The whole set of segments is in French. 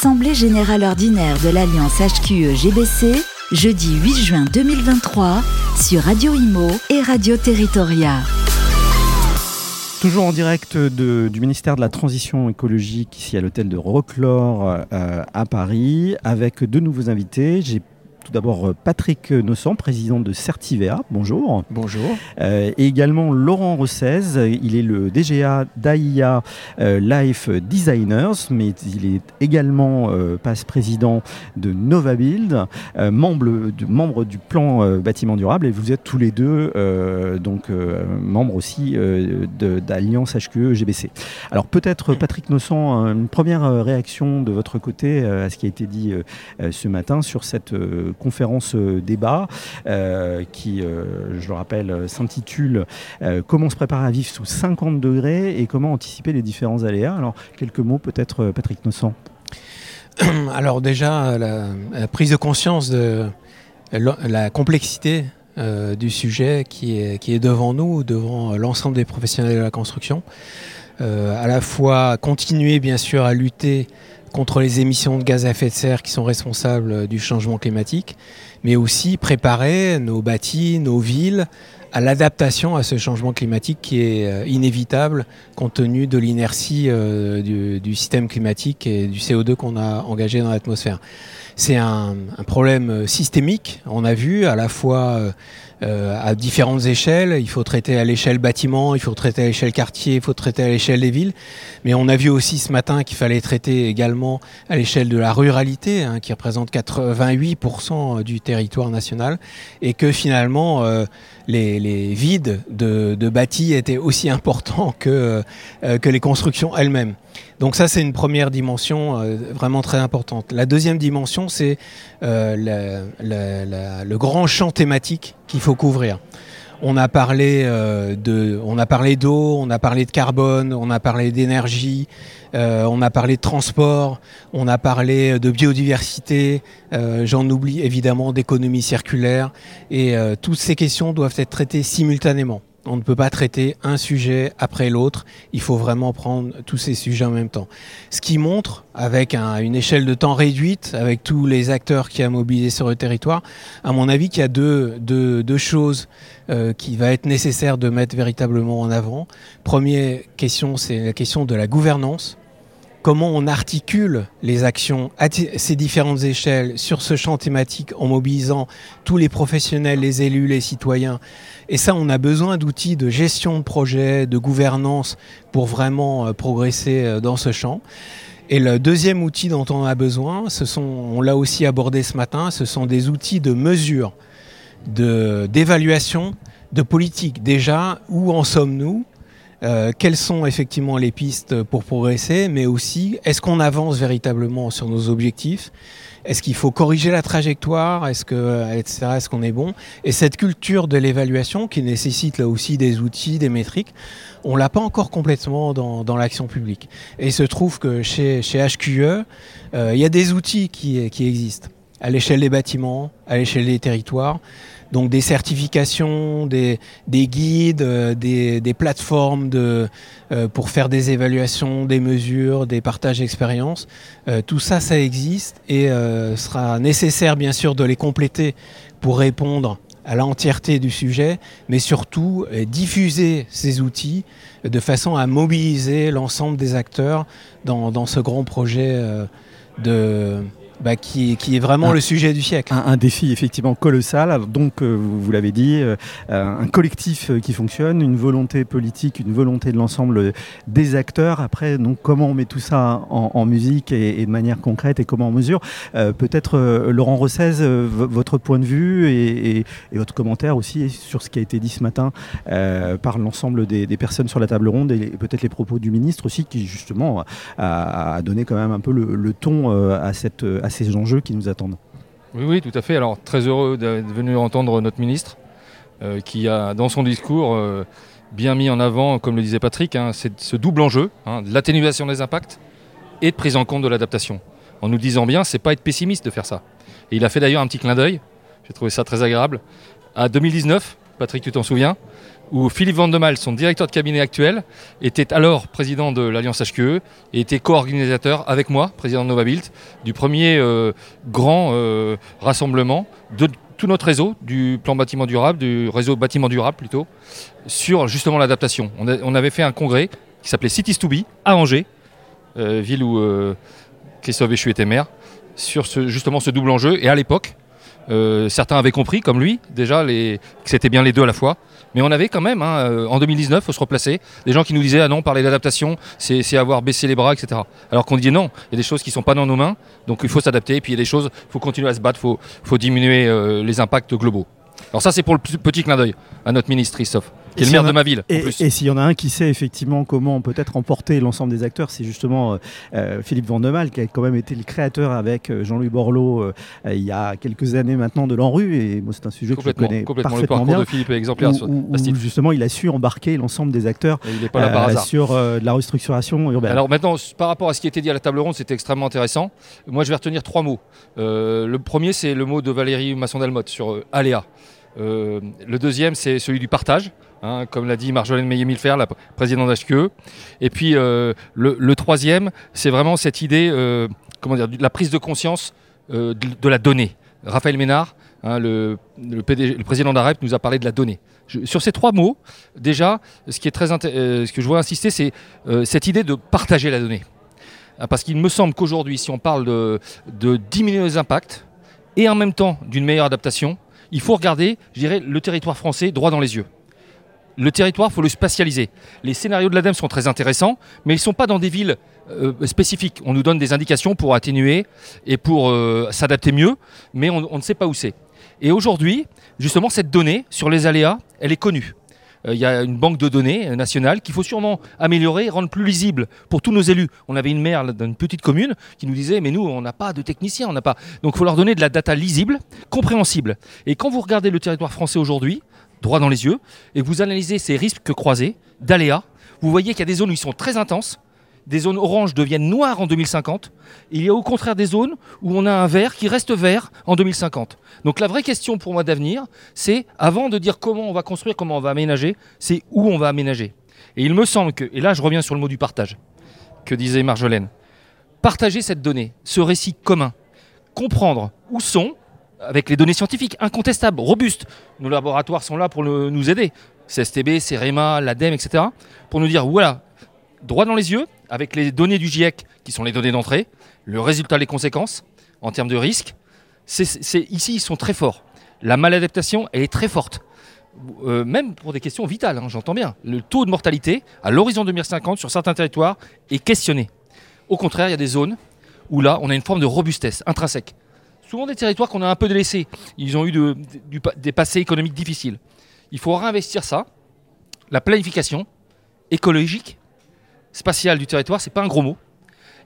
Assemblée générale ordinaire de l'Alliance HQE-GBC, jeudi 8 juin 2023, sur Radio Imo et Radio Territoria. Toujours en direct du ministère de la Transition écologique, ici à l'hôtel de Roclore euh, à Paris, avec deux nouveaux invités. Tout d'abord euh, Patrick Nossan, président de Certivea. Bonjour. Bonjour. Euh, et également Laurent Rossez. Il est le DGA d'AIA euh, Life Designers, mais il est également passe-président de Nova Build, membre, du, membre du plan bâtiment durable. Et vous êtes tous les deux donc membres aussi d'Alliance HQE GBC. Alors peut-être Patrick Nossan, une première réaction de votre côté à ce qui a été dit ce matin sur cette conférence euh, débat euh, qui, euh, je le rappelle, s'intitule Comment se préparer à vivre sous 50 degrés et comment anticiper les différents aléas. Alors, quelques mots peut-être, Patrick Nossan. Alors déjà, la, prise de conscience de la, complexité du sujet qui est devant nous, devant l'ensemble des professionnels de la construction. à la fois continuer bien sûr à lutter contre les émissions de gaz à effet de serre qui sont responsables du changement climatique, mais aussi préparer nos bâtis, nos villes à l'adaptation à ce changement climatique qui est euh, inévitable compte tenu de l'inertie euh, du, système climatique et du CO2 qu'on a engagé dans l'atmosphère. C'est un, problème euh, systémique, on a vu à la fois à différentes échelles. Il faut traiter à l'échelle bâtiment, il faut traiter à l'échelle quartier, il faut traiter à l'échelle des villes. Mais on a vu aussi ce matin qu'il fallait traiter également à l'échelle de la ruralité, hein, qui représente 88% du territoire national, et que finalement les, vides de, de, bâtis étaient aussi importants que, euh, que les constructions elles-mêmes. Donc ça, c'est une première dimension euh, vraiment très importante. La deuxième dimension, c'est euh, le grand champ thématique qu'il faut couvrir. On a parlé de, on a parlé d'eau, on a parlé de carbone, on a parlé d'énergie, euh, on a parlé de transport, on a parlé de biodiversité, euh, j'en oublie évidemment d'économie circulaire, et euh, toutes ces questions doivent être traitées simultanément. On ne peut pas traiter un sujet après l'autre. Il faut vraiment prendre tous ces sujets en même temps. Ce qui montre, avec une échelle de temps réduite, avec tous les acteurs qui a mobilisé sur le territoire, à mon avis, qu'il y a deux, choses qui va être nécessaire de mettre véritablement en avant. Première question, c'est la question de la gouvernance comment on articule les actions à ces différentes échelles sur ce champ thématique en mobilisant tous les professionnels, les élus, les citoyens. Et ça, on a besoin d'outils de gestion de projet, de gouvernance pour vraiment euh, progresser euh, dans ce champ. Et le deuxième outil dont on a besoin, ce sont, on l'a aussi abordé ce matin, ce sont des outils de mesure, d'évaluation, de politique. Déjà, où en sommes-nous? Euh, quelles sont effectivement les pistes pour progresser, mais aussi est-ce qu'on avance véritablement sur nos objectifs? Est-ce qu'il faut corriger la trajectoire? Est-ce que, etc. Est-ce qu'on est bon? Et cette culture de l'évaluation qui nécessite là aussi des outils, des métriques, on l'a pas encore complètement dans, l'action publique. Et il se trouve que chez, chez HQE, euh, il y a des outils qui existent à l'échelle des bâtiments, à l'échelle des territoires donc des certifications, des, guides, euh, des, plateformes de, euh, pour faire des évaluations, des mesures, des partages d'expériences. Euh, tout ça, ça existe et sera nécessaire bien sûr de les compléter pour répondre à l'entièreté du sujet, mais surtout diffuser ces outils de façon à mobiliser l'ensemble des acteurs dans, dans, ce grand projet de bah, qui, qui, est vraiment le sujet du siècle. Un, défi effectivement colossal. Donc, euh, vous, l'avez dit, euh, un collectif euh, qui fonctionne, une volonté politique, une volonté de l'ensemble des acteurs. Après, donc, comment on met tout ça en, musique et, de manière concrète et comment on mesure Peut-être, Laurent Rossez, votre point de vue et, et, votre commentaire aussi sur ce qui a été dit ce matin par l'ensemble des, des, personnes sur la table ronde et peut-être les propos du ministre aussi, qui justement a, a donné quand même un peu le, le ton à cette ces enjeux qui nous attendent. Oui, oui, tout à fait. Alors, très heureux de venir entendre notre ministre, euh, qui a, dans son discours, euh, bien mis en avant, comme le disait Patrick, hein, ce double enjeu, hein, de l'atténuation des impacts et de prise en compte de l'adaptation. En nous disant bien, c'est pas être pessimiste de faire ça. Et il a fait d'ailleurs un petit clin d'œil, j'ai trouvé ça très agréable, à 2019, Patrick, tu t'en souviens? Où Philippe Vandemal, son directeur de cabinet actuel, était alors président de l'Alliance HQE et était co-organisateur avec moi, président de Novabuild, du premier euh, grand euh, rassemblement de tout notre réseau, du plan bâtiment durable, du réseau bâtiment durable plutôt, sur justement l'adaptation. On, avait fait un congrès qui s'appelait Cities to Be à Angers, euh, ville où Christophe Béchu était maire, sur justement ce double enjeu. Et à l'époque, euh, certains avaient compris, comme lui, déjà, que c'était bien les deux à la fois. Mais on avait quand même, hein, euh, en 2019, il faut se replacer, des gens qui nous disaient Ah non, parler d'adaptation, c'est avoir baissé les bras, etc. Alors qu'on dit non, il y a des choses qui ne sont pas dans nos mains, donc il faut s'adapter. Et puis il y a des choses, il faut continuer à se battre, il faut, diminuer euh, les impacts globaux. Alors ça, c'est pour le petit clin d'œil à notre ministre Christophe qui est le maire de ma ville. Et, s'il y en a un qui sait effectivement comment peut-être emporter l'ensemble des acteurs, c'est justement euh, euh, Philippe Vandemal, qui a quand même été le créateur avec euh, Jean-Louis Borloo il y a quelques années maintenant de l'Enrue. Et moi, c'est un sujet que je connais complètement. parfaitement le bien. de Philippe est exemplaire. Où, justement, il a su embarquer l'ensemble des acteurs sur la restructuration urbaine. Alors maintenant, par rapport à ce qui était dit à la table ronde, c'était extrêmement intéressant. Moi, je vais retenir trois mots. le premier, c'est le mot de Valérie Masson-Delmotte sur Aléa. le deuxième, c'est celui du partage. Hein, comme l'a dit Marjolaine Meillet-Milfer, la présidente d'HQE. Et puis euh, le, troisième, c'est vraiment cette idée, euh, comment dire, de la prise de conscience euh, de, la donnée. Raphaël Ménard, hein, le, président d'AREP, nous a parlé de la donnée. sur ces trois mots, déjà, ce, qui est très ce que je veux insister, c'est cette idée de partager la donnée. Hein, parce qu'il me semble qu'aujourd'hui, si on parle de, de diminuer les impacts et en même temps d'une meilleure adaptation, il faut regarder, je dirais, le territoire français droit dans les yeux le territoire, il faut le spatialiser. Les scénarios de l'ADEME sont très intéressants, mais ils ne sont pas dans des villes euh, spécifiques. On nous donne des indications pour atténuer et pour euh, s'adapter mieux, mais on, ne sait pas où c'est. Et aujourd'hui, justement, cette donnée sur les aléas, elle est connue. Euh, il y a une banque de données nationale qu'il faut sûrement améliorer, rendre plus lisible pour tous nos élus. On avait une maire d'une petite commune qui nous disait mais nous on n'a pas de techniciens, on n'a pas. Donc il faut leur donner de la data lisible, compréhensible. Et quand vous regardez le territoire français aujourd'hui, droit dans les yeux, et vous analysez ces risques croisés d'aléas, vous voyez qu'il y a des zones où ils sont très intenses, des zones oranges deviennent noires en 2050, il y a au contraire des zones où on a un vert qui reste vert en 2050. Donc la vraie question pour moi d'avenir, c'est avant de dire comment on va construire, comment on va aménager, c'est où on va aménager. Et il me semble que, et là je reviens sur le mot du partage, que disait Marjolaine, partager cette donnée, ce récit commun, comprendre où sont avec les données scientifiques incontestables, robustes. Nos laboratoires sont là pour nous aider. CSTB, CEREMA, l'ADEME, etc. Pour nous dire, voilà, droit dans les yeux, avec les données du GIEC, qui sont les données d'entrée, le résultat, les conséquences, en termes de risque. ici, ils sont très forts. La maladaptation, elle est très forte. Euh, même pour des questions vitales, hein, j'entends bien. Le taux de mortalité, à l'horizon 2050, sur certains territoires, est questionné. Au contraire, il y a des zones où là, on a une forme de robustesse intrinsèque souvent des territoires qu'on a un peu délaissés. Ils ont eu des passés économiques difficiles. Il faut réinvestir ça. La planification écologique, spatiale du territoire, c'est pas un gros mot.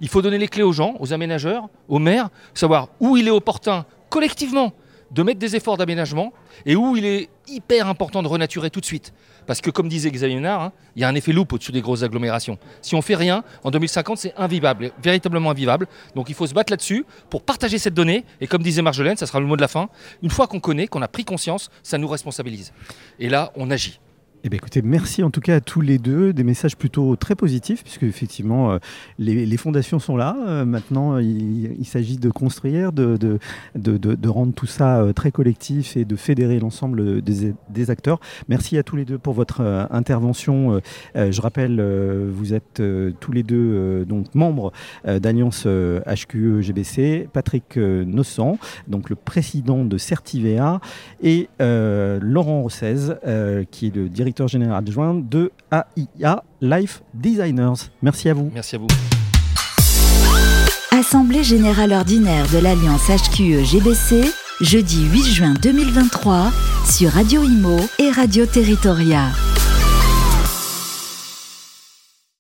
Il faut donner les clés aux gens, aux aménageurs, aux maires, savoir où il est opportun collectivement de mettre des efforts d'aménagement et où il est hyper important de renaturer tout de suite. Parce que comme disait Xavier Ménard, hein, il y a un effet loupe au-dessus des grosses agglomérations. Si on fait rien, en 2050, c'est invivable, véritablement invivable. Donc il faut se battre là-dessus pour partager cette donnée. Et comme disait Marjolaine, ça sera le mot de la fin, une fois qu'on connaît, qu'on a pris conscience, ça nous responsabilise. Et là, on agit. Eh bien, écoutez, merci en tout cas à tous les deux. Des messages plutôt très positifs, puisque effectivement, euh, les, fondations sont là. Euh, maintenant, il, s'agit de construire, de, rendre tout ça euh, très collectif et de fédérer l'ensemble des, acteurs. Merci à tous les deux pour votre intervention. je rappelle, vous êtes tous les deux donc membres d'Alliance HQE GBC. Patrick Nossan, donc le président de Certivea, et Laurent Rossez, qui est le directeur général adjoint de AIA Life Designers. Merci à vous. Merci à vous. Assemblée générale ordinaire de l'Alliance HQE-GBC, jeudi 8 juin 2023, sur Radio Imo et Radio Territoria.